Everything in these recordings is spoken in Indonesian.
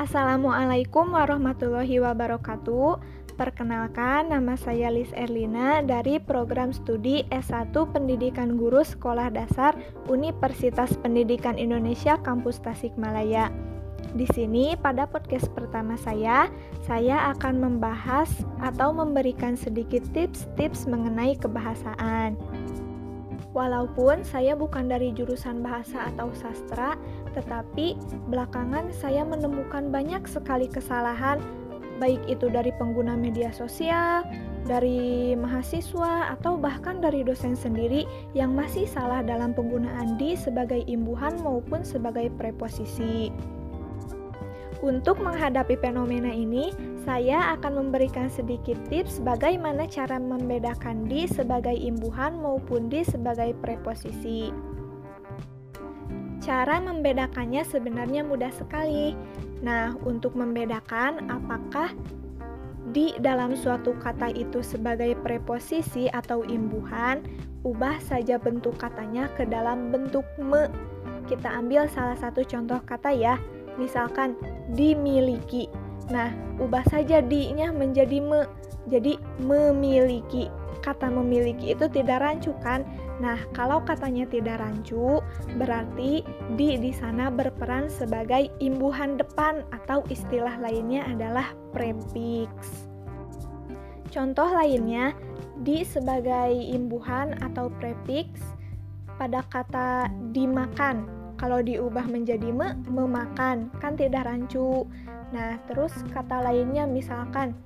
Assalamualaikum warahmatullahi wabarakatuh. Perkenalkan, nama saya Lis Erlina dari program studi S1 Pendidikan Guru Sekolah Dasar Universitas Pendidikan Indonesia Kampus Tasikmalaya. Di sini, pada podcast pertama saya, saya akan membahas atau memberikan sedikit tips-tips mengenai kebahasaan. Walaupun saya bukan dari jurusan bahasa atau sastra, tetapi belakangan saya menemukan banyak sekali kesalahan, baik itu dari pengguna media sosial, dari mahasiswa, atau bahkan dari dosen sendiri yang masih salah dalam penggunaan di sebagai imbuhan maupun sebagai preposisi. Untuk menghadapi fenomena ini, saya akan memberikan sedikit tips bagaimana cara membedakan di sebagai imbuhan maupun di sebagai preposisi. Cara membedakannya sebenarnya mudah sekali. Nah, untuk membedakan apakah di dalam suatu kata itu sebagai preposisi atau imbuhan, ubah saja bentuk katanya ke dalam bentuk me. Kita ambil salah satu contoh kata ya misalkan dimiliki. Nah, ubah saja di-nya menjadi me. Jadi memiliki. Kata memiliki itu tidak rancu kan? Nah, kalau katanya tidak rancu, berarti di di sana berperan sebagai imbuhan depan atau istilah lainnya adalah prefix. Contoh lainnya, di sebagai imbuhan atau prefix pada kata dimakan kalau diubah menjadi me, memakan, kan tidak rancu. Nah, terus kata lainnya misalkan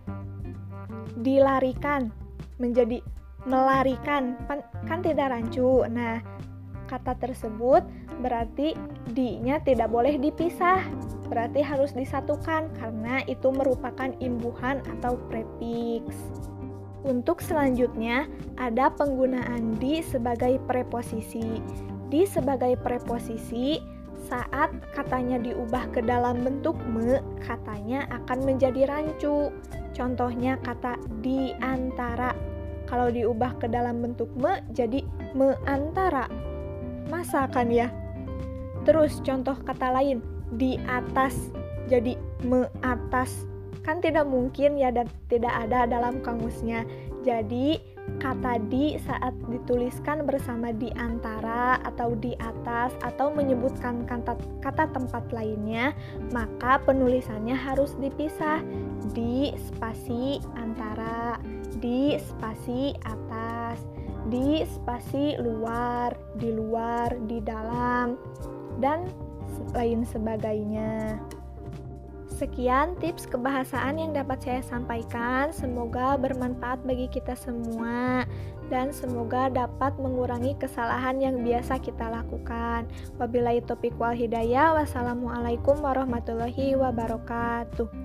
dilarikan menjadi melarikan, kan, kan tidak rancu. Nah, kata tersebut berarti di-nya tidak boleh dipisah. Berarti harus disatukan karena itu merupakan imbuhan atau prefix. Untuk selanjutnya, ada penggunaan di sebagai preposisi di sebagai preposisi saat katanya diubah ke dalam bentuk me, katanya akan menjadi rancu. Contohnya kata di antara. Kalau diubah ke dalam bentuk me jadi me antara. Masa kan ya? Terus contoh kata lain di atas jadi me atas. Kan tidak mungkin ya dan tidak ada dalam kamusnya. Jadi kata di saat dituliskan bersama di antara atau di atas atau menyebutkan kata, kata tempat lainnya, maka penulisannya harus dipisah di spasi antara, di spasi atas, di spasi luar, di luar, di dalam, dan lain sebagainya. Sekian tips kebahasaan yang dapat saya sampaikan. Semoga bermanfaat bagi kita semua dan semoga dapat mengurangi kesalahan yang biasa kita lakukan. Wabillahi topik wal hidayah. Wassalamualaikum warahmatullahi wabarakatuh.